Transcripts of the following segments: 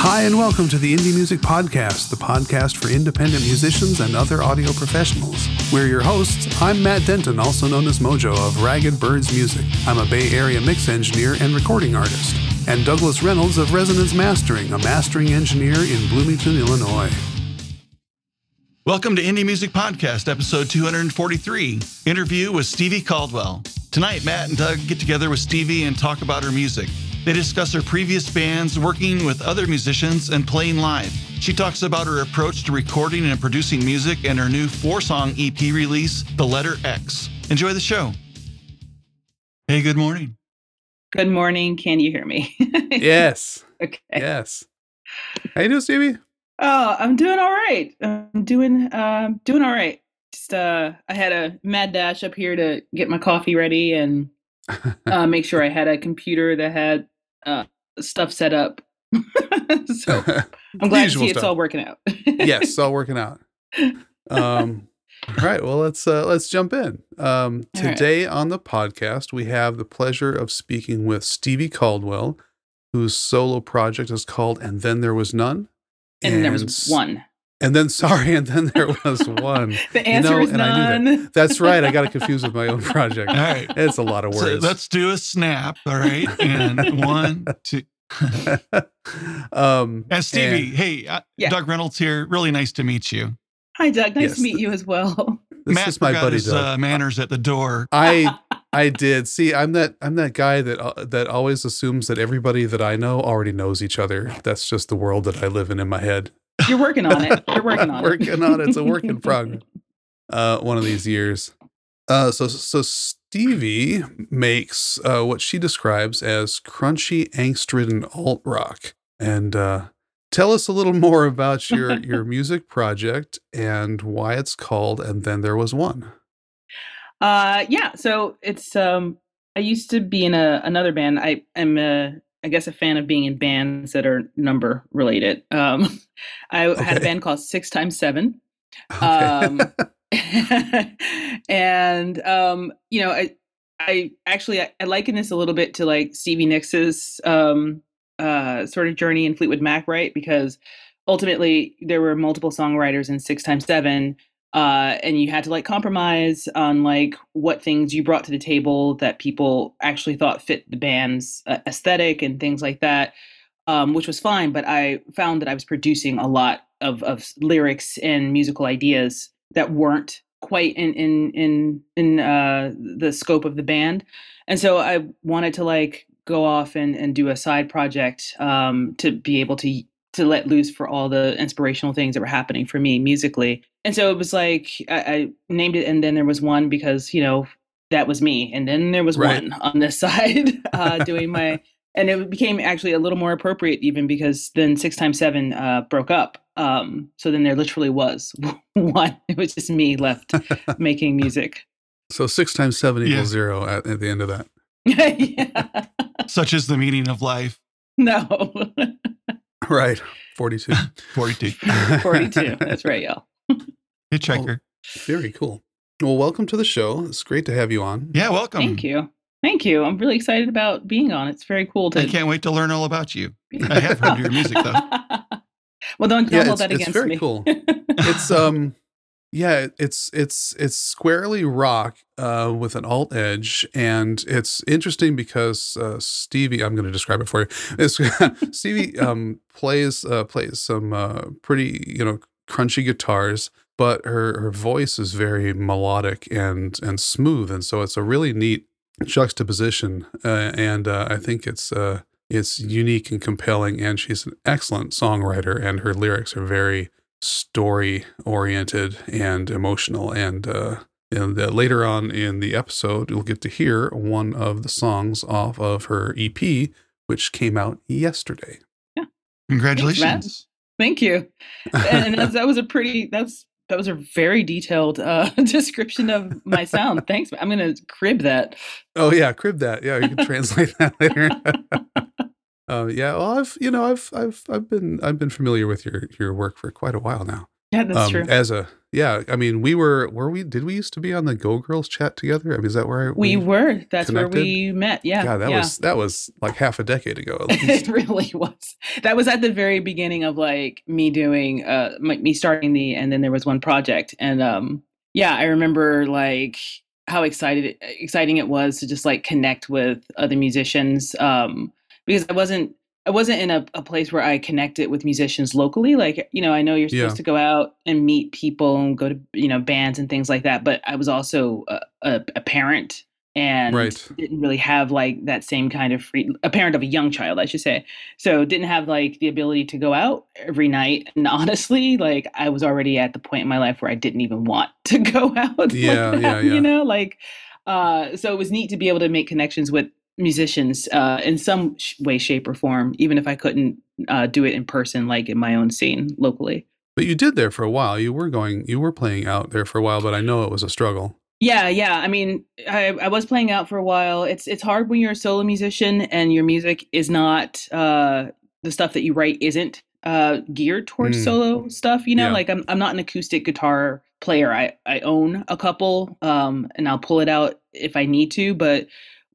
Hi, and welcome to the Indie Music Podcast, the podcast for independent musicians and other audio professionals. We're your hosts. I'm Matt Denton, also known as Mojo of Ragged Birds Music. I'm a Bay Area mix engineer and recording artist. And Douglas Reynolds of Resonance Mastering, a mastering engineer in Bloomington, Illinois. Welcome to Indie Music Podcast, episode 243 interview with Stevie Caldwell. Tonight, Matt and Doug get together with Stevie and talk about her music. They discuss her previous bands, working with other musicians, and playing live. She talks about her approach to recording and producing music and her new four song EP release, The Letter X. Enjoy the show. Hey, good morning. Good morning. Can you hear me? Yes. okay. Yes. How you doing, Stevie? Oh, I'm doing all right. I'm doing um doing all right. Just uh I had a mad dash up here to get my coffee ready and uh make sure I had a computer that had uh stuff set up. so I'm glad to see it's all working out. yes, it's all working out. Um, all right, well let's uh, let's jump in. Um, All right. today on the podcast, we have the pleasure of speaking with Stevie Caldwell, whose solo project is called "And Then There Was None." and then there was one. And then sorry, and then there was one. The answer know, is and I knew none. That's right. I got it confused with my own project. All right. It's a lot of So words. let's do a snap. All right. And one, two. um, And Stevie, and hey, uh, Yeah. Doug Reynolds here. Really nice to meet you. Hi Doug, nice Yes. to meet you as well. this Matt is my buddy his Doug. uh, manners at the door. I I did. See, I'm that I'm that guy that uh, that always assumes that everybody that I know already knows each other. That's just the world that I live in in my head. You're working on it. You're working on it. Working on it. It's a work in progress. Uh, one of these years. Uh, so so Stevie makes uh, what she describes as crunchy, angst-ridden alt rock, and uh, tell us a little more about your your music project and why it's called. And then there was one. Uh, yeah. So it's um, I used to be in a another band. I am a, I guess, a fan of being in bands that are number related. Um, I had a band called Six Times Seven. Okay. Um, and um, you know, I, I actually I, I liken this a little bit to like Stevie Nicks' um, uh, sort of journey in Fleetwood Mac, right? Because ultimately there were multiple songwriters in Six Times Seven, uh, and you had to like compromise on like what things you brought to the table that people actually thought fit the band's uh, aesthetic and things like that. Um, which was fine, but I found that I was producing a lot of, of lyrics and musical ideas that weren't quite in in in in uh, the scope of the band, and so I wanted to like go off and, and do a side project um, to be able to to let loose for all the inspirational things that were happening for me musically. And so it was like I, I named it, and then there was one because you know that was me, and then there was Right. one on this side uh, doing my. And it became actually a little more appropriate, even because then six times seven uh, broke up. Um, so then there literally was one. It was just me left making music. So six times seven Yeah. equals zero at, at the end of that. yeah. Such is the meaning of life. No. Right. 42. 42. 42. That's right, y'all. Hitchhiker. Very cool. Well, welcome to the show. It's great to have you on. Yeah, welcome. Thank you. Thank you. I'm really excited about being on. It's very cool to. I can't wait to learn all about you. I have heard your music though. well, don't, don't Yeah, hold it's, that it's very me. cool. It's um yeah, it's it's it's squarely rock uh with an alt edge and it's interesting because uh Stevie, I'm going to describe it for you. Stevie um plays uh plays some uh pretty, you know, crunchy guitars, but her her voice is very melodic and and smooth and so it's a really neat juxtaposition uh, and uh, I think it's uh it's unique and compelling and she's an excellent songwriter and her lyrics are very story oriented and emotional and uh and uh, later on in the episode you'll get to hear one of the songs off of her EP which came out yesterday. Yeah. Congratulations. Thank you. And, and that, was a pretty. That's that was a very detailed uh, description of my sound. Thanks. I'm gonna crib that. Oh yeah, crib that. Yeah, you can translate that later. Uh, yeah, well, I've you know I've I've I've been I've been familiar with your your work for quite a while now. Yeah, that's um, true. As a Yeah. I mean, we were were we did we used to be on the Go Girls chat together? I mean, is that where We were. That's connected? where we met. Yeah. God, that yeah. was that was like half a decade ago at it really was. That was at the very beginning of like me doing uh my, me starting the and then there was one project and um yeah, I remember like how excited exciting it was to just like connect with other musicians um because I wasn't I wasn't in a, a place where I connected with musicians locally. Like, you know, I know you're supposed Yeah. to go out and meet people and go to, you know, bands and things like that. But I was also a, a, a parent and Right. didn't really have like that same kind of free, a parent of a young child, I should say. So didn't have like the ability to go out every night. And honestly, like I was already at the point in my life where I didn't even want to go out. like Yeah, that, yeah, yeah. You know, like, uh, so it was neat to be able to make connections with musicians uh, in some sh- way, shape, or form, even if I couldn't uh, do it in person, like in my own scene locally. But you did there for a while. You were going you were playing out there for a while, but I know it was a struggle. Yeah, yeah. I mean, I, I was playing out for a while. It's it's hard when you're a solo musician and your music is not uh, the stuff that you write isn't uh, geared towards Mm. solo stuff. You know, Yeah. like I'm I'm not an acoustic guitar player. I I own a couple, um, and I'll pull it out if I need to. But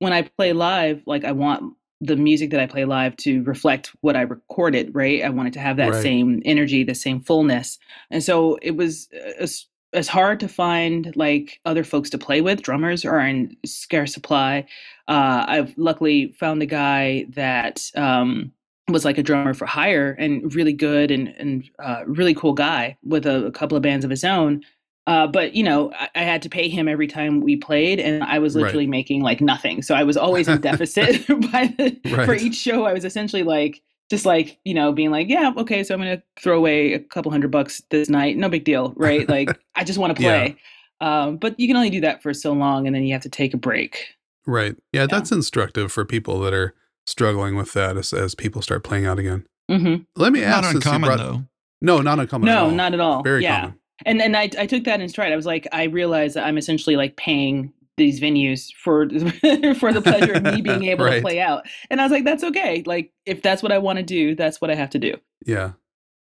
when I play live, like I want the music that I play live to reflect what I recorded. Right. I wanted to have that Right. same energy, the same fullness. And so it was as, s- hard to find like other folks to play with. Drummers are in scarce supply. Uh, I've luckily found a guy that um, was like a drummer for hire and really good and and uh, really cool guy with a, a couple of bands of his own. Uh, but you know, I, I had to pay him every time we played, and I was Right. literally making like nothing. So I was always in deficit by the, for each show. I was essentially like just like you know being like yeah okay so i'm gonna throw away a couple hundred bucks this night no big deal right like i just want to Yeah. play um, but you can only do that for so long and then you have to take a break Right. Yeah, that's instructive for people that are struggling with that as, as people start playing out again. hmm Let me ask since you uncommon brought- though. No, not uncommon. at no all. not at all Very yeah common. And and I, I took that in stride i was like i realized that i'm essentially like paying these venues for for the pleasure of me being able Right. to play out and i was like that's okay like if that's what i want to do that's what i have to do Yeah.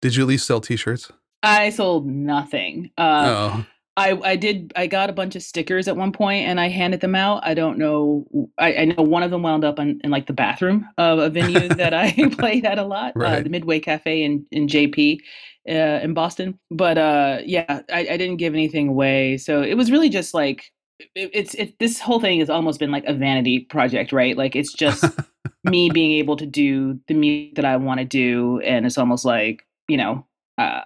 Did you at least sell T-shirts? i sold nothing uh, oh, I, I did I got a bunch of stickers at one point and I handed them out. I don't know I, I know one of them wound up in, in like the bathroom of a venue that I played at a lot, uh, the Midway Cafe in in JP uh, in Boston. But uh, yeah, I, I didn't give anything away, so it was really just like it, it's it, this whole thing has almost been like a vanity project, right? Like it's just me being able to do the music that I want to do, and it's almost like you know. Uh,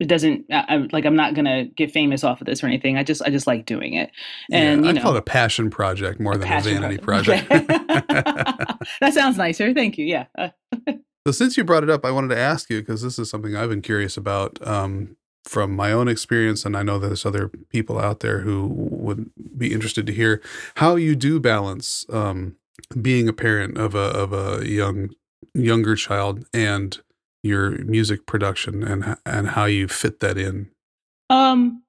it doesn't I, I'm like I'm not gonna get famous off of this or anything. I just I just like doing it. And yeah, you I call know, it a passion project more than a vanity project. project. that sounds nicer. Thank you. Yeah. So since you brought it up, I wanted to ask you because this is something I've been curious about um, from my own experience, and I know there's other people out there who would be interested to hear how you do balance um, being a parent of a of a young younger child and your music production and and how you fit that in. Um,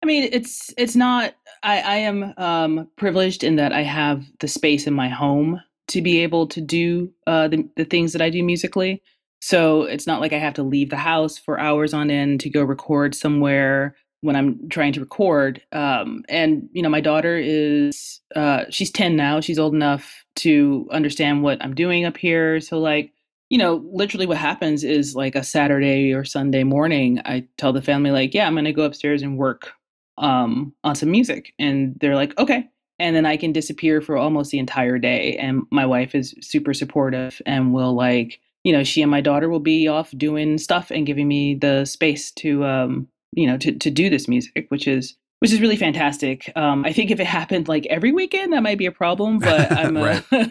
I mean, it's it's not. I I am um privileged in that I have the space in my home to be able to do uh the the things that I do musically. So it's not like I have to leave the house for hours on end to go record somewhere when I'm trying to record. Um, and you know, my daughter is uh she's ten now. She's old enough to understand what I'm doing up here. So like you know, literally what happens is like a Saturday or Sunday morning, I tell the family, like, yeah, I'm going to go upstairs and work um, on some music. And they're like, okay. And then I can disappear for almost the entire day. And my wife is super supportive and will, like, you know, she and my daughter will be off doing stuff and giving me the space to, um, you know, to, to do this music, which is, which is really fantastic. Um, I think if it happened like every weekend, that might be a problem, but I'm, uh,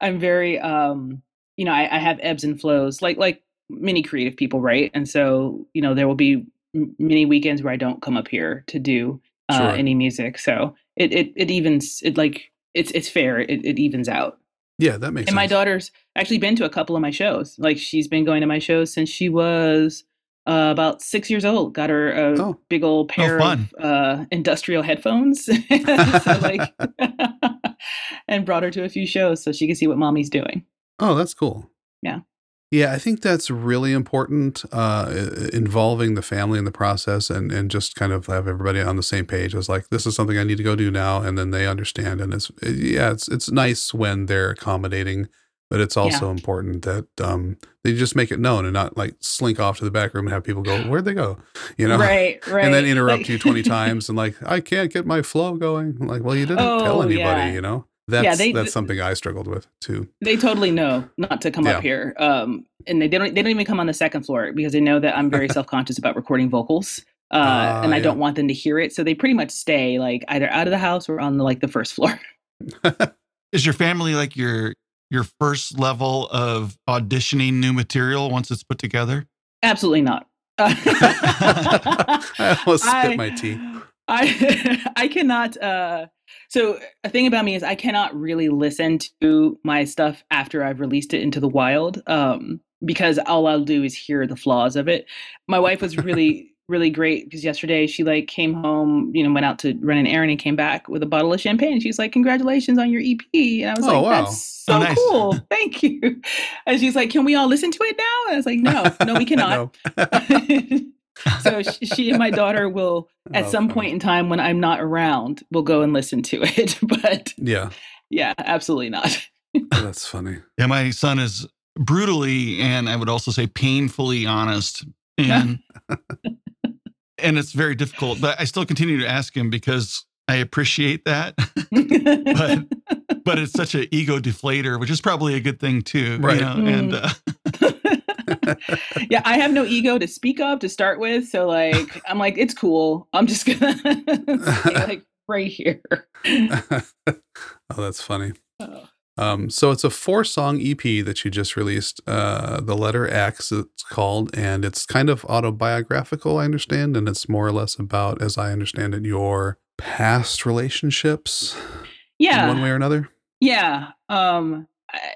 I'm very, um, you know, I, I have ebbs and flows, like like many creative people, right? And so, you know, there will be m- many weekends where I don't come up here to do uh, Sure. any music. So it it it evens it like it's it's fair. It it evens out. Yeah, that makes And my daughter's actually been to a couple of my shows. Like she's been going to my shows since she was uh, about six years old. Got her a Oh. big old pair fun. of uh, industrial headphones, so like, and brought her to a few shows so she could see what mommy's doing. Oh, that's cool. Yeah. Yeah, I think that's really important. Uh, involving the family in the process, and and just kind of have everybody on the same page. As like, this is something I need to go do now, and then they understand. And it's yeah, it's it's nice when they're accommodating, but it's also yeah. important that um, they just make it known and not like slink off to the back room and have people go, "Where'd they go?" You know, right, right, and then interrupt like, you twenty times and like, I can't get my flow going. I'm like, well, you didn't oh, tell anybody, yeah. you know. That's yeah, they, that's something I struggled with too. They totally know not to come yeah. up here. Um, and they don't they don't even come on the second floor because they know that I'm very self conscious about recording vocals. Uh, uh, and I yeah. don't want them to hear it, so they pretty much stay like either out of the house or on the like the first floor. Is your family like your your first level of auditioning new material once it's put together? Absolutely not. I almost spit I, my tea. I I cannot uh so a thing about me is I cannot really listen to my stuff after I've released it into the wild um, because all I'll do is hear the flaws of it. My wife was really really great because yesterday she like came home, you know, went out to run an errand and came back with a bottle of champagne. She's like, "Congratulations on your EP!" And I was oh, like, wow. "That's so oh, nice. cool, thank you." And she's like, "Can we all listen to it now?" And I was like, "No, no, we cannot." So she and my daughter will at oh, some point in time when i'm not around will go and listen to it but yeah yeah absolutely not oh, that's funny yeah my son is brutally and i would also say painfully honest and and it's very difficult but i still continue to ask him because i appreciate that but but it's such an ego deflator which is probably a good thing too right you know? mm. and uh, yeah, I have no ego to speak of to start with. So like I'm like, it's cool. I'm just gonna stay like right here. oh, that's funny. Oh. Um, so it's a four song EP that you just released. Uh, the letter X, it's called, and it's kind of autobiographical, I understand, and it's more or less about, as I understand it, your past relationships. Yeah, one way or another. Yeah. Um,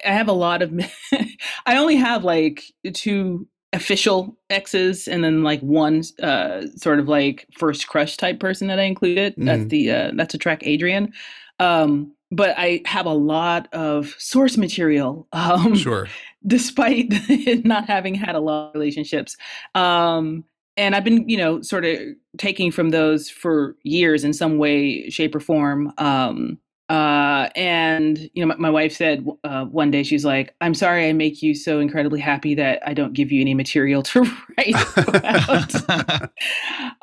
I have a lot of. I only have like two official exes and then like one uh sort of like first crush type person that I included. Mm. That's the uh that's a track Adrian. Um but I have a lot of source material. Um sure. Despite not having had a lot of relationships. Um and I've been, you know, sort of taking from those for years in some way, shape, or form. Um, uh, and you know, my, my wife said uh, one day she's like, "I'm sorry, I make you so incredibly happy that I don't give you any material to write about."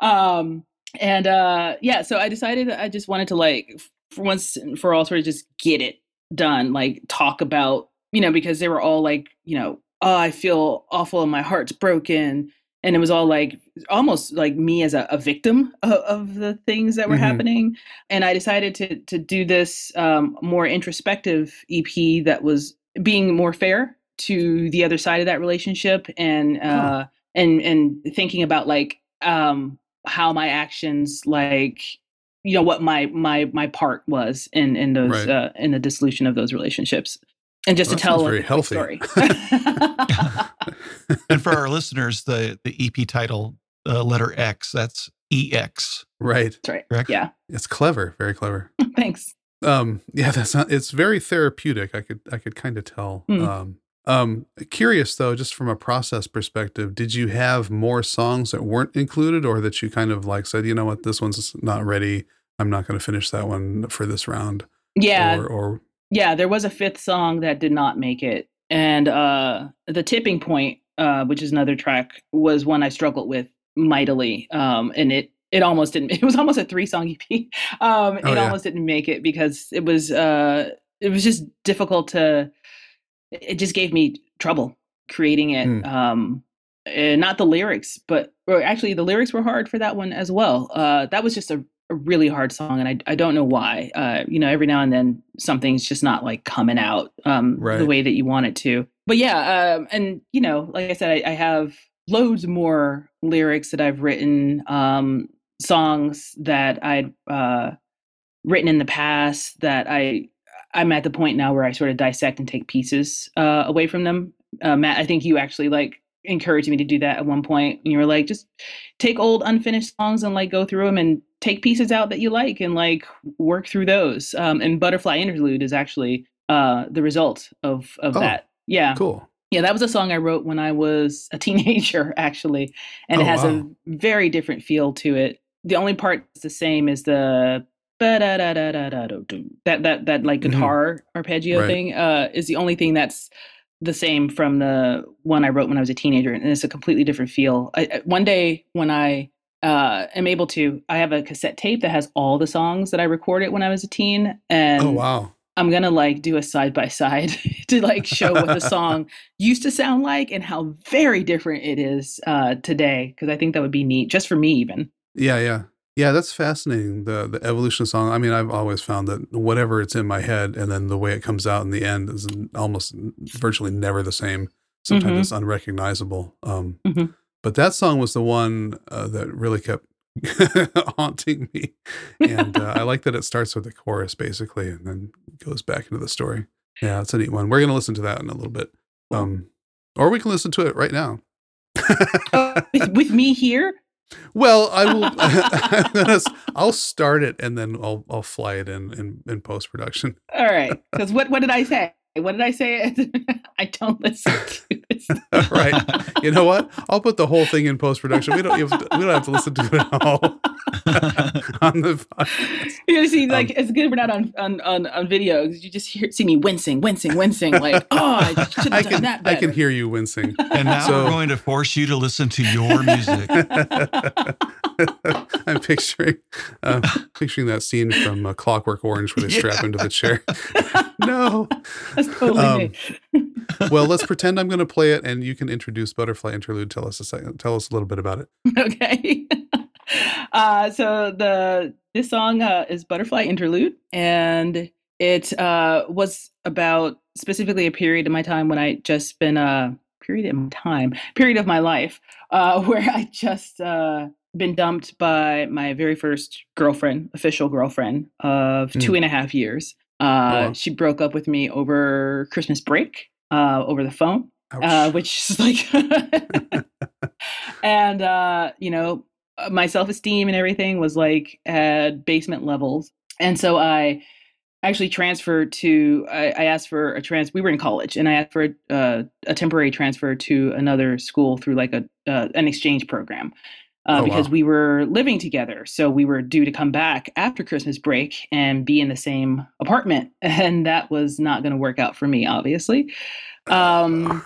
um, and uh, yeah, so I decided I just wanted to like, for once and for all, sort of just get it done, like talk about, you know, because they were all like, you know, oh, I feel awful and my heart's broken and it was all like almost like me as a, a victim of, of, the things that were mm-hmm. happening and i decided to to do this um, more introspective ep that was being more fair to the other side of that relationship and uh, and and thinking about like um, how my actions like you know what my my my part was in in those right. uh, in the dissolution of those relationships and just well, to tell a very healthy story and for our listeners, the the EP title, uh, letter X, that's EX. Right. That's right. Correct? Yeah. It's clever. Very clever. Thanks. Um, yeah, that's not, it's very therapeutic. I could, I could kind of tell. Mm. Um, um, curious though, just from a process perspective, did you have more songs that weren't included or that you kind of like said, you know what, this one's not ready. I'm not going to finish that one for this round. Yeah. Or, or, yeah, there was a fifth song that did not make it. And, uh, the tipping point uh, which is another track, was one I struggled with mightily, um, and it it almost didn't. It was almost a three song EP. Um, oh, it yeah. almost didn't make it because it was uh, it was just difficult to. It just gave me trouble creating it. Mm. Um, not the lyrics, but or actually the lyrics were hard for that one as well. Uh, that was just a, a really hard song, and I I don't know why. Uh, you know, every now and then something's just not like coming out um, right. the way that you want it to but yeah, um, and you know, like I said, I, I, have loads more lyrics that I've written, um, songs that I'd uh, written in the past that I I'm at the point now where I sort of dissect and take pieces uh, away from them. Uh, Matt, I think you actually like encouraged me to do that at one point. And you were like, just take old unfinished songs and like go through them and take pieces out that you like and like work through those. Um, and Butterfly Interlude is actually uh, the result of of oh. that. Yeah. Cool. Yeah, that was a song I wrote when I was a teenager, actually, and Oh, it has wow. a very different feel to it. The only part that's the same is the ba-da-da-da-da-da-do. that that that like Mhm. guitar arpeggio Right. thing uh, is the only thing that's the same from the one I wrote when I was a teenager, and it's a completely different feel. I, one day when I uh, am able to, I have a cassette tape that has all the songs that I recorded when I was a teen, and Oh wow. I'm gonna like do a side by side to like show what the song used to sound like and how very different it is uh, today. Because I think that would be neat, just for me, even. Yeah, yeah. Yeah, that's fascinating. The the evolution of song. I mean, I've always found that whatever it's in my head and then the way it comes out in the end is almost virtually never the same. Sometimes Mhm. it's unrecognizable. Um Mhm. but that song was the one uh, that really kept haunting me. And uh, I like that it starts with the chorus basically and then goes back into the story. Yeah, it's a neat one. We're going to listen to that in a little bit. Um or we can listen to it right now. Oh, with, with me here, Well, I will. I'll start it and then I'll I'll fly it in in, in post production. all right. Because what what did I say? What did I say? I don't listen to this. right. You know what? I'll put the whole thing in post production. We don't have to, we don't have to listen to it all on the podcast. You know, see, Um, like it's good we're not on on on, on video 'cause you just hear see me wincing, wincing, wincing. Like, oh, I should have done can that I can hear you wincing. And now So- we're going to force you to listen to your music. I'm picturing uh, picturing that scene from uh, Clockwork Orange where they strap him to the chair. no. That's totally Um, me. Well, let's pretend I'm going to play it, and you can introduce Butterfly Interlude. Tell us a second. Tell us a little bit about it. okay. uh, so the this song uh, is Butterfly Interlude, and it uh, was about specifically a period of my time when I just been a period of my time, period of my life, uh, where I just uh, been dumped by my very first girlfriend, official girlfriend of Hmm. two and a half years. Uh, wow. She broke up with me over Christmas break, uh, over the phone uh, which is like, and uh, you know, uh, my self esteem and everything was like at basement levels, and so I actually transferred to. I, I asked for a trans. We were in college, and I asked for uh, a temporary transfer to another school through like a uh, an exchange program. Uh, Oh, because wow. we were living together, so we were due to come back after Christmas break and be in the same apartment, and that was not going to work out for me, obviously. Um,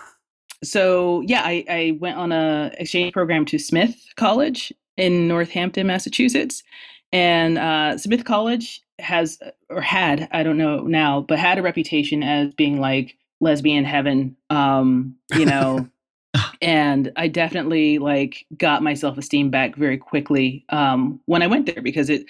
so yeah, I, I went on a exchange program to Smith College in Northampton, Massachusetts, and uh, Smith College has or had I don't know now, but had a reputation as being like lesbian heaven. Um, you know. And I definitely like got my self esteem back very quickly um, when I went there because it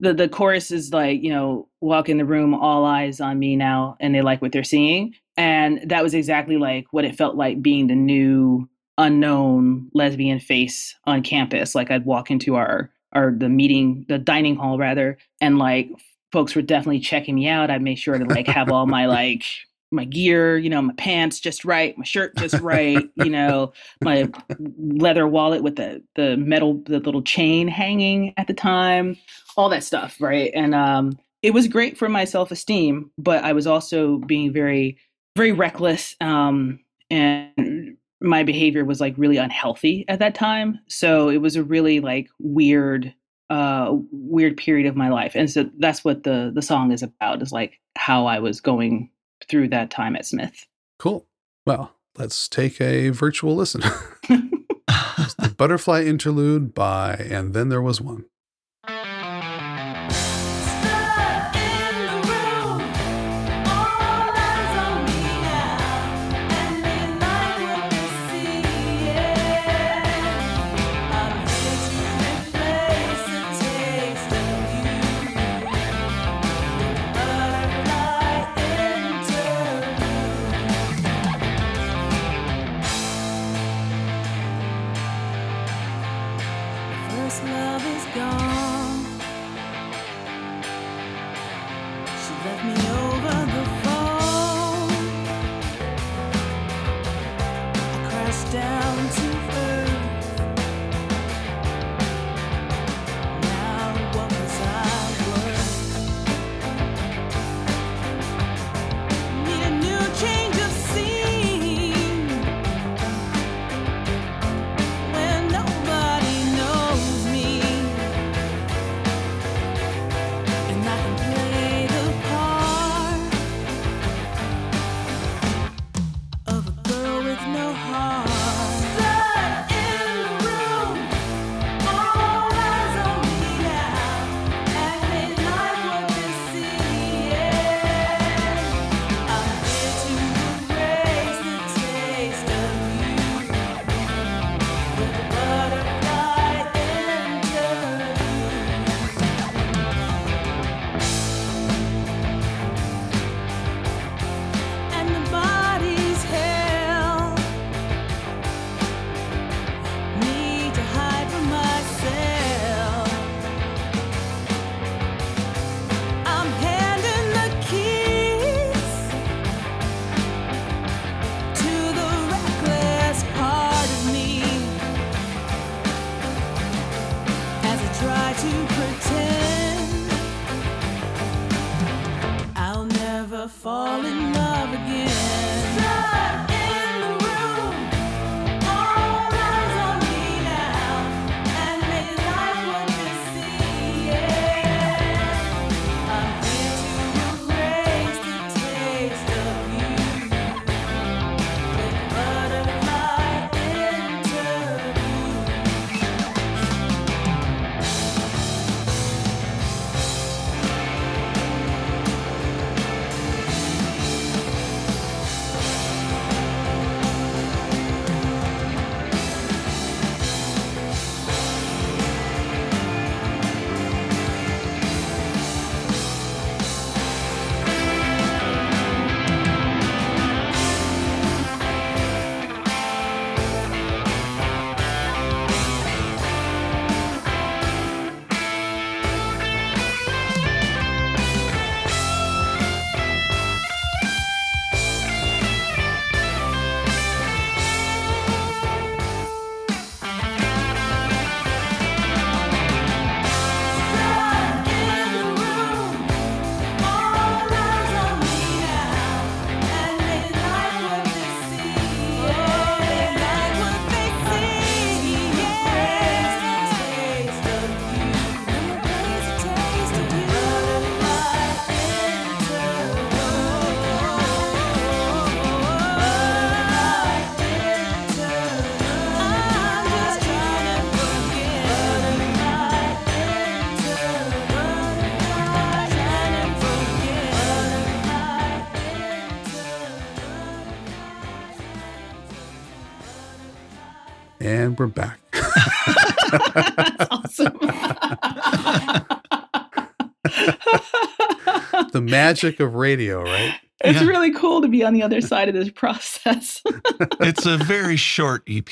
the the chorus is like you know walk in the room all eyes on me now and they like what they're seeing and that was exactly like what it felt like being the new unknown lesbian face on campus. Like i'd walk into our our the meeting the dining hall rather and like folks were definitely checking me out. I'd make sure to like have all my like my gear you know my pants just right my shirt just right you know my leather wallet with the the metal the little chain hanging at the time all that stuff right? And um it was great for my self-esteem but i was also being very very reckless um and my behavior was like really unhealthy at that time. So it was a really like weird uh weird period of my life. And so that's what the the song is about is like how i was going through that time at smith Cool. Well, let's take a virtual listen. the Butterfly Interlude by And Then There Was One. happened we're back. That's awesome. the magic of radio, right? it's Yeah. really cool to be on the other side of this process. It's a very short EP.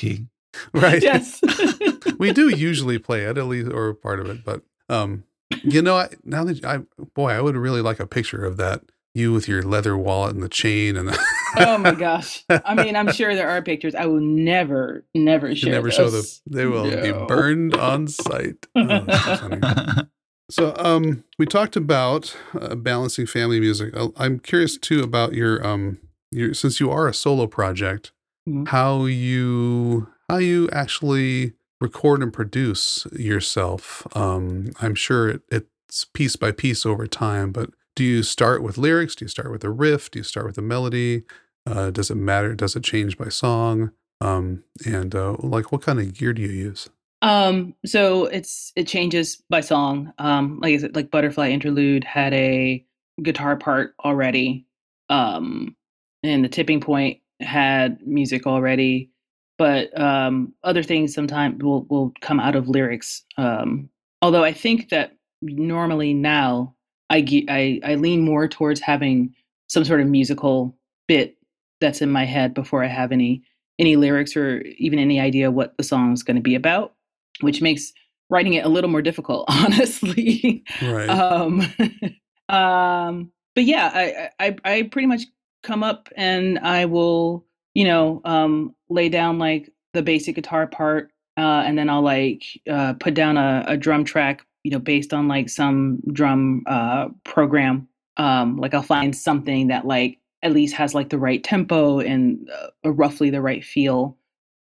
Right. yes. we do usually play it, at least, or part of it. But um, you know, I, now that I, boy, I would really like a picture of that. You with your leather wallet and the chain, and the, oh my gosh. I mean, I'm sure there are pictures. I will never, never you share. never show them. They will be burned on sight. Oh, so um, we talked about uh, balancing family music. I- I'm curious too about your um, your since you are a solo project, Mhm. how you how you actually record and produce yourself. Um, I'm sure it, it's piece by piece over time, but do you start with lyrics? Do you start with a riff? Do you start with a melody? Uh, does it matter? Does it change by song? Um, and uh, like, what kind of gear do you use? Um, so it's it changes by song. Um, like like Butterfly Interlude had a guitar part already. Um, and the tipping point had music already. But um other things sometimes will will come out of lyrics. Um, although I think that normally now I I, I lean more towards having some sort of musical bit that's in my head before I have any any lyrics or even any idea what the song's going to be about which makes writing it a little more difficult, honestly. Right. um, um, but yeah, I, I I pretty much come up and I will, you know, um, lay down like the basic guitar part, uh, and then I'll like uh, put down a, a drum track, you know, based on like some drum uh, program. Um, like I'll find something that like at least has like the right tempo and uh, roughly the right feel,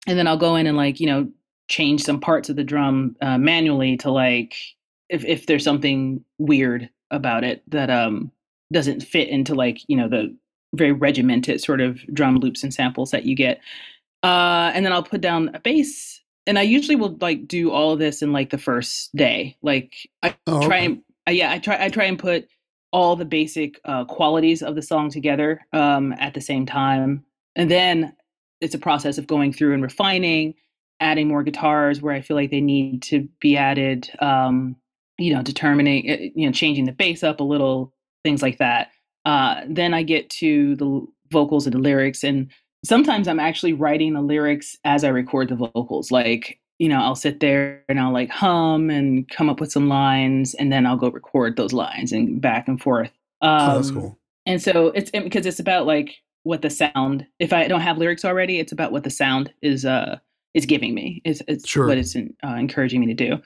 and then I'll go in and like you know change some parts of the drum uh, manually to like if if there's something weird about it that um doesn't fit into like you know the very regimented sort of drum loops and samples that you get uh and then i'll put down a bass and i usually will like do all of this in like the first day. Like i Oh, try okay. and uh, yeah i try i try and put all the basic uh, qualities of the song together um at the same time. And then it's a process of going through and refining adding more guitars where i feel like they need to be added um you know determining uh, you know changing the bass up a little things like that. Uh then i get to the vocals and the lyrics and sometimes i'm actually writing the lyrics as i record the vocals like you know i'll sit there and i'll like hum and come up with some lines and then i'll go record those lines and back and forth um, oh, that's cool. and so it's because it's about like what the sound if i don't have lyrics already it's about what the sound is uh is giving me it's, it's Sure. what it's uh, encouraging me to do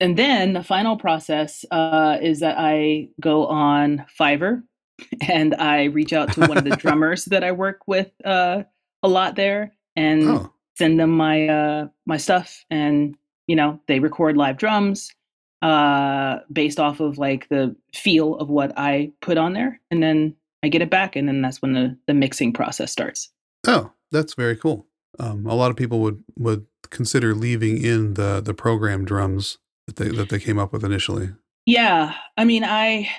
and then the final process uh, is that I go on Fiverr and I reach out to one of the drummers that I work with uh, a lot there and Oh, send them my uh, my stuff, and you know they record live drums uh, based off of like the feel of what I put on there, and then I get it back, and then that's when the the mixing process starts. oh, that's very cool. Um, a lot of people would would consider leaving in the the program drums that they that they came up with initially. Yeah, I mean, I,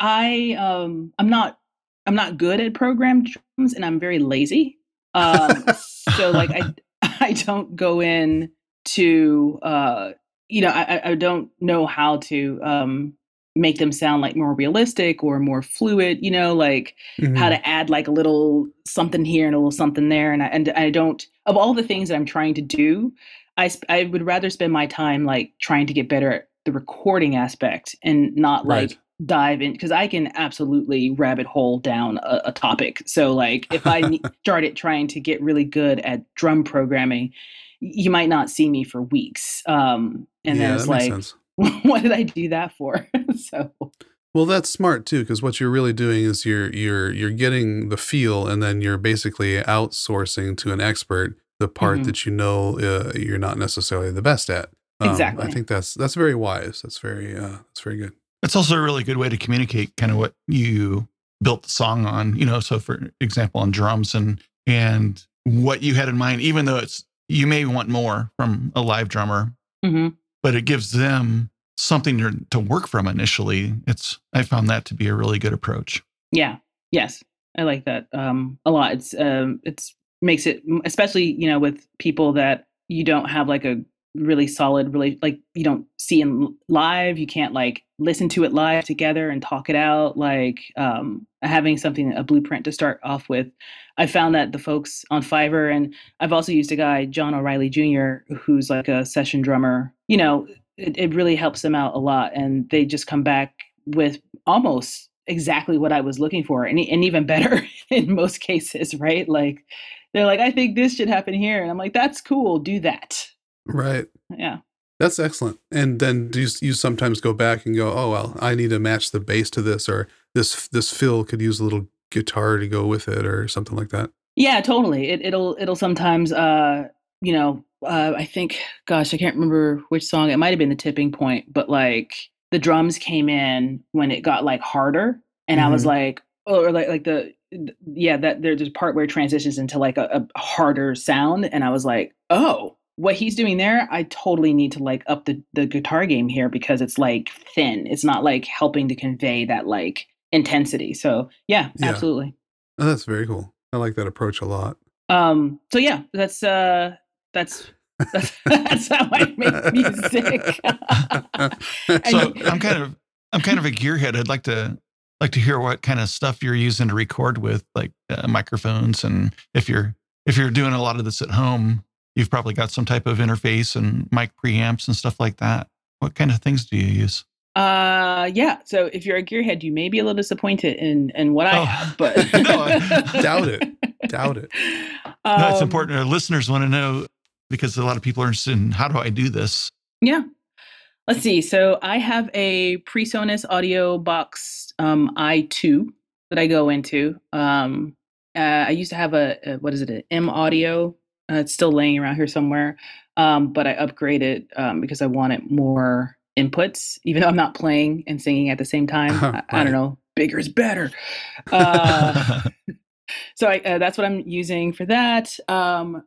I, um, I'm not, I'm not good at program drums, and I'm very lazy. Um, so like, I, I don't go in to, uh, you know, I, I- don't know how to um, make them sound like more realistic or more fluid. You know, like Mm-hmm. how to add like a little something here and a little something there, and I, and I don't. Of all the things that I'm trying to do, I sp- I would rather spend my time like trying to get better at the recording aspect and not like Right. Dive in because I can absolutely rabbit hole down a, a topic. So like if I started trying to get really good at drum programming, you might not see me for weeks. Um, and yeah, then it's like, what did I do that for? so Well, that's smart too, because what you're really doing is you're you're you're getting the feel, and then you're basically outsourcing to an expert the part Mhm. that you know uh, you're not necessarily the best at. Um, Exactly. I think that's that's very wise. That's very uh, that's very good. It's also a really good way to communicate kind of what you built the song on, you know, so for example on drums and and what you had in mind, even though it's you may want more from a live drummer, mhm. but it gives them something to, to work from initially. It's I found that to be a really good approach. Yeah. Yes. I like that um, a lot. It's um, it's makes it, especially you know, with people that you don't have like a really solid really like you don't see him live you can't like listen to it live together and talk it out like um having something a blueprint to start off with. I found that the folks on fiverr and i've also used a guy john o'reilly jr who's like a session drummer you know it, it really helps them out a lot and they just come back with almost exactly what i was looking for and, and even better in most cases right? Like they're like i think this should happen here and i'm like that's cool do that Right. yeah That's excellent. And then do you, you sometimes go back and go, oh well, I need to match the bass to this, or this this fill could use a little guitar to go with it, or something like that. Yeah, totally. It, it'll it'll sometimes, uh, you know, uh, I think, gosh, I can't remember which song. It might have been the tipping point, but like the drums came in when it got like harder, and I was Mhm. like, oh, or like like the yeah that there's a part where it transitions into like a, a harder sound, and I was like, oh, what he's doing there, I totally need to like up the the guitar game here because it's like thin. It's not like helping to convey that like intensity. So yeah, Yeah. absolutely. Oh, that's very cool. I like that approach a lot. Um, so yeah, that's uh that's that's, that's how I make music. And So I'm kind of I'm kind of a gearhead. I'd like to like to hear what kind of stuff you're using to record with, like uh, microphones, and if you're if you're doing a lot of this at home, you've probably got some type of interface and mic preamps and stuff like that. What kind of things do you use? uh yeah, so if you're a gearhead, you may be a little disappointed in in what I Oh. have, but No, I- Doubt it. Doubt it. no, it's Um, important. Our listeners want to know because a lot of people are interested in how do I do this. Yeah. Let's see. So I have a PreSonus Audio Box um, i2 that I go into. Um, uh, I used to have a, a what is it? An M Audio. Uh, it's still laying around here somewhere, um, but I upgraded um, because I wanted more inputs. Even though I'm not playing and singing at the same time, I, I don't know. Bigger is better. Uh, so I, uh, that's what I'm using for that. Um,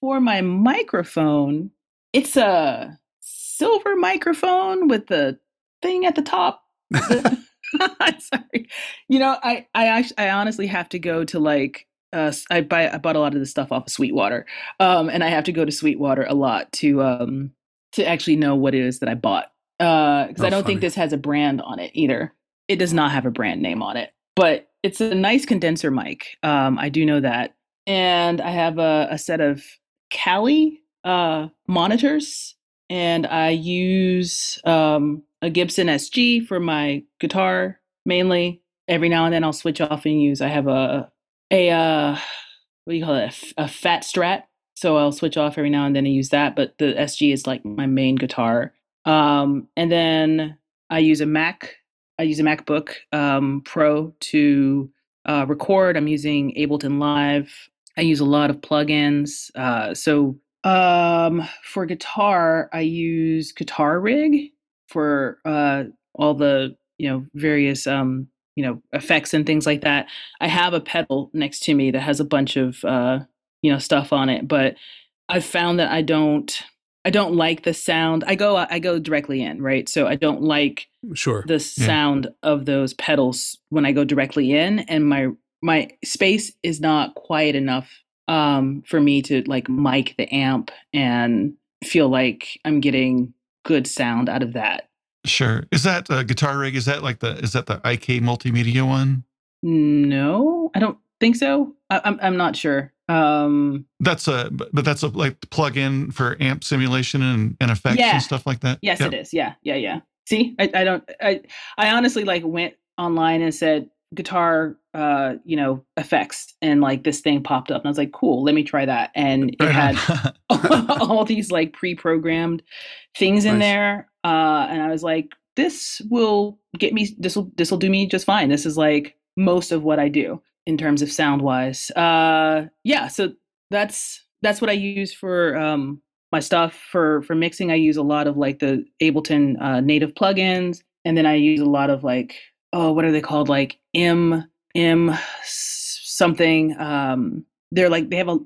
for my microphone, it's a silver microphone with the thing at the top. Sorry, you know, I I actually I honestly have to go to like uh, I buy I bought a lot of this stuff off of Sweetwater, um, and I have to go to Sweetwater a lot to um to actually know what it is that I bought because Oh, I don't funny. think this has a brand on it either. It does not have a brand name on it, but it's a nice condenser mic. Um, I do know that, and I have a, a set of Kali uh, monitors, and I use um, a Gibson SG for my guitar mainly. Every now and then, I'll switch off and use. I have a a uh, what do you call it? A, f- a fat Strat. So I'll switch off every now and then and use that. But the SG is like my main guitar. Um, and then I use a Mac. I use a MacBook um, Pro to uh, record. I'm using Ableton Live. I use a lot of plugins. Uh, so um, for guitar, I use Guitar Rig for uh, all the you know various um, you know effects and things like that. I have a pedal next to me that has a bunch of uh, you know stuff on it, but I've found that I don't I don't like the sound. I go I go directly in, right? So I don't like Sure. the sound of those pedals when I go directly in and my my space is not quiet enough um for me to like mic the amp and feel like I'm getting good sound out of that. Sure. Is that a guitar rig? Is that like the is that the IK multimedia one? No, I don't think so. I, I'm I'm not sure. Um That's a but but that's a like plug-in for amp simulation and, and effects Yeah. and stuff like that. Yes, Yep. it is. Yeah, yeah, yeah. See, I, I don't. I I honestly like went online and said guitar, uh, you know, effects, and like this thing popped up, and I was like, cool, let me try that, and it Right had on. all these like pre-programmed things in Nice. there, uh, and I was like, this will get me. This will this will do me just fine. This is like most of what I do in terms of sound wise. Uh, yeah, so that's that's what I use for um my stuff for for mixing i use a lot of like the ableton uh, native plugins and then i use a lot of like oh what are they called like M, M something um they're like they have a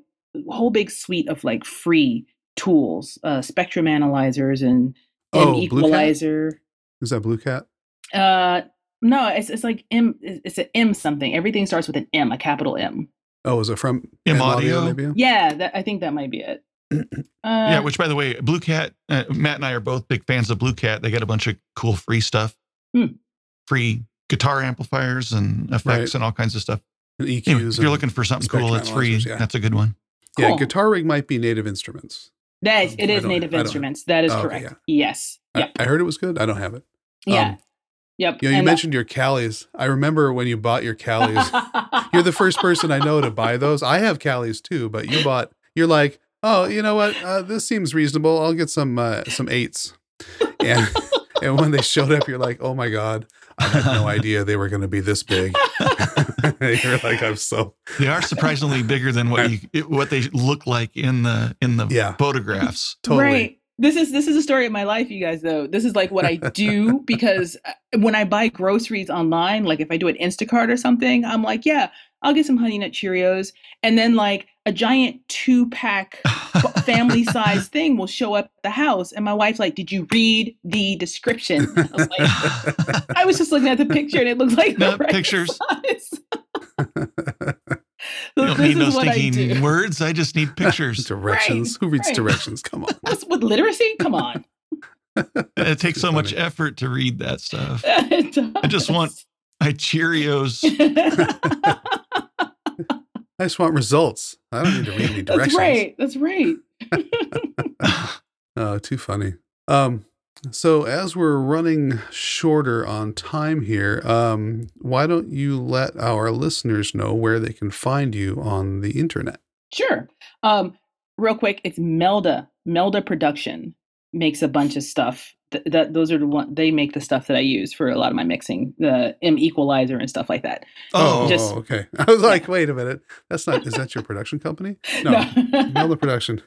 whole big suite of like free tools uh spectrum analyzers and Oh, M equalizer Is that Blue Cat? uh no it's, it's like m it's an m something everything starts with an m a capital m Oh, is it from M M Audio? Maybe. yeah that, i think that might be it Uh, yeah, which by the way, Blue Cat, uh, Matt and I are both big fans of Blue Cat. They got a bunch of cool free stuff, Hmm. free guitar amplifiers and effects Right. and all kinds of stuff. And EQs. Anyway, if you're looking for something cool that's free, yeah. that's a good one. yeah, Cool. Guitar Rig might be Native Instruments. That is, it is native instruments. That is Oh, okay, correct. Yes. I- Yep. I, heard it was good. I don't have it. yeah. um, yep. You know, you uh, mentioned your Kalis. I remember when you bought your Kalis. you're the first person I know to buy those. I have Kalis too, but you bought. You're like, oh, you know what? Uh, this seems reasonable. I'll get some uh, some eights. And and when they showed up, you're like, oh my god, I had no idea they were going to be this big. you're like, I'm so They are surprisingly bigger than what you it- what they look like in the in the Yeah. photographs. totally. Right. This is this is a story of my life, you guys. Though this is like what I do because uh, when I buy groceries online, like if I do an Instacart or something, I'm like, yeah, I'll get some Honey Nut Cheerios, and then like a giant two pack family size thing will show up at the house, and my wife's like, "Did you read the description?" I was like, I was just looking at the picture, and it looked like the No, right pictures. size. You don't this need is those what I stinking do. words. I just need pictures. directions. Who reads right. directions? Come on. What's with literacy? Come on. it takes so much effort to read that stuff. I just want- My Cheerios. I just want results. I don't need to read any directions. That's right. That's right. Oh, too funny. Um, so as we're running shorter on time here, um, why don't you let our listeners know where they can find you on the internet? Sure. Um, real quick, it's Melda. Melda Production makes a bunch of stuff. Th- that those are the one they make the stuff that I use for a lot of my mixing, the M equalizer and stuff like that. Oh, just- okay. I was like, wait a minute. That's not. Is that your production company? No, no, Melda Production.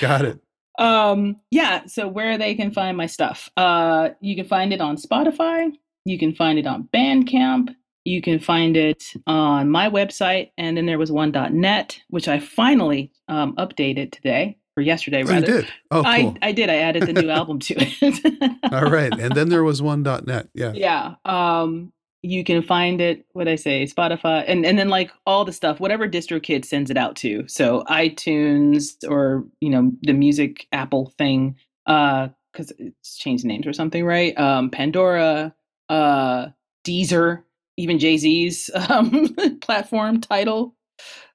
Got it. um yeah so where they can find my stuff uh you can find it on spotify you can find it on bandcamp you can find it on my website and then there was one .net which i finally um updated today or yesterday Oh, you rather did. Oh, I, cool. I did i added the new album to it All right. And then there was one .net. Yeah. yeah um you can find it what i say spotify and and then like all the stuff whatever distrokid sends it out to so itunes or you know the music apple thing uh because it's changed names or something right um pandora uh deezer even jay-z's um platform Tidal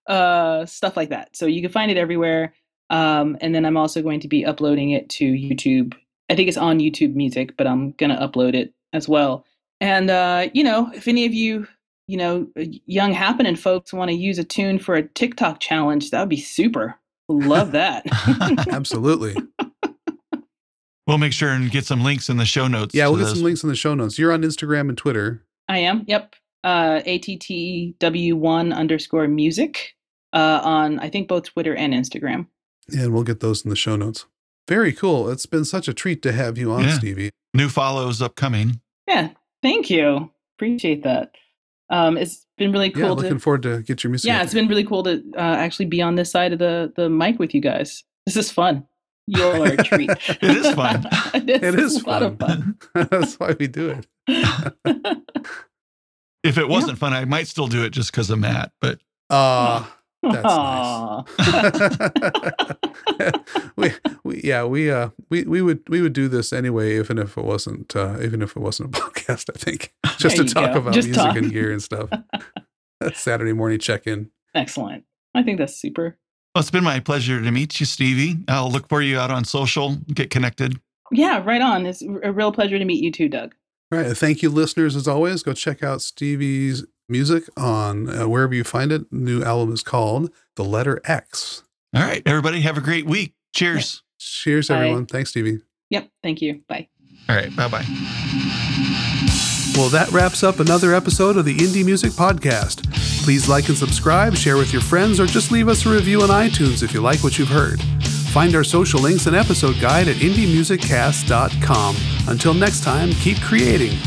uh stuff like that so you can find it everywhere um and then i'm also going to be uploading it to youtube i think it's on youtube music but i'm gonna upload it as well and uh, you know, if any of you, you know, y- young happening folks want to use a tune for a TikTok challenge, that would be super. Love that. Absolutely. we'll make sure and get some links in the show notes. Yeah, we'll get those. some links in the show notes. You're on Instagram and Twitter. I am. Yep. Uh, ATTW1 underscore music uh, on, I think, both Twitter and Instagram. And we'll get those in the show notes. Very cool. It's been such a treat to have you on, Yeah. Stevie. New follows upcoming. Yeah. Thank you. Appreciate that. Um, it's been really cool. yeah, cool looking to. forward to get your music. Yeah, out it's there. been really cool to uh, actually be on this side of the the mic with you guys. This is fun. You all are a treat. It is fun. it It is a lot of fun. That's why we do it. If it wasn't fun, I might still do it just because of Matt. But Uh That's nice. We, we yeah we uh we, we would we would do this anyway even if it wasn't uh even if it wasn't a podcast i think just There to talk go. about Just music talk. and gear and stuff That's saturday morning check-in Excellent. I think that's super. well, it's been my pleasure to meet you, Stevie. I'll look for you out on social, get connected. Yeah, right on. It's a real pleasure to meet you too, Doug. all right thank you listeners as always go check out stevie's music on uh, wherever you find it new album is called the letter x All right, everybody, have a great week. Cheers. cheers Bye. everyone thanks stevie Yep. Thank you. Bye. All right, bye bye. Well, that wraps up another episode of the Indie Music Podcast. Please like and subscribe, share with your friends, or just leave us a review on iTunes if you like what you've heard. Find our social links and episode guide at indiemusiccast.com. Until next time, keep creating.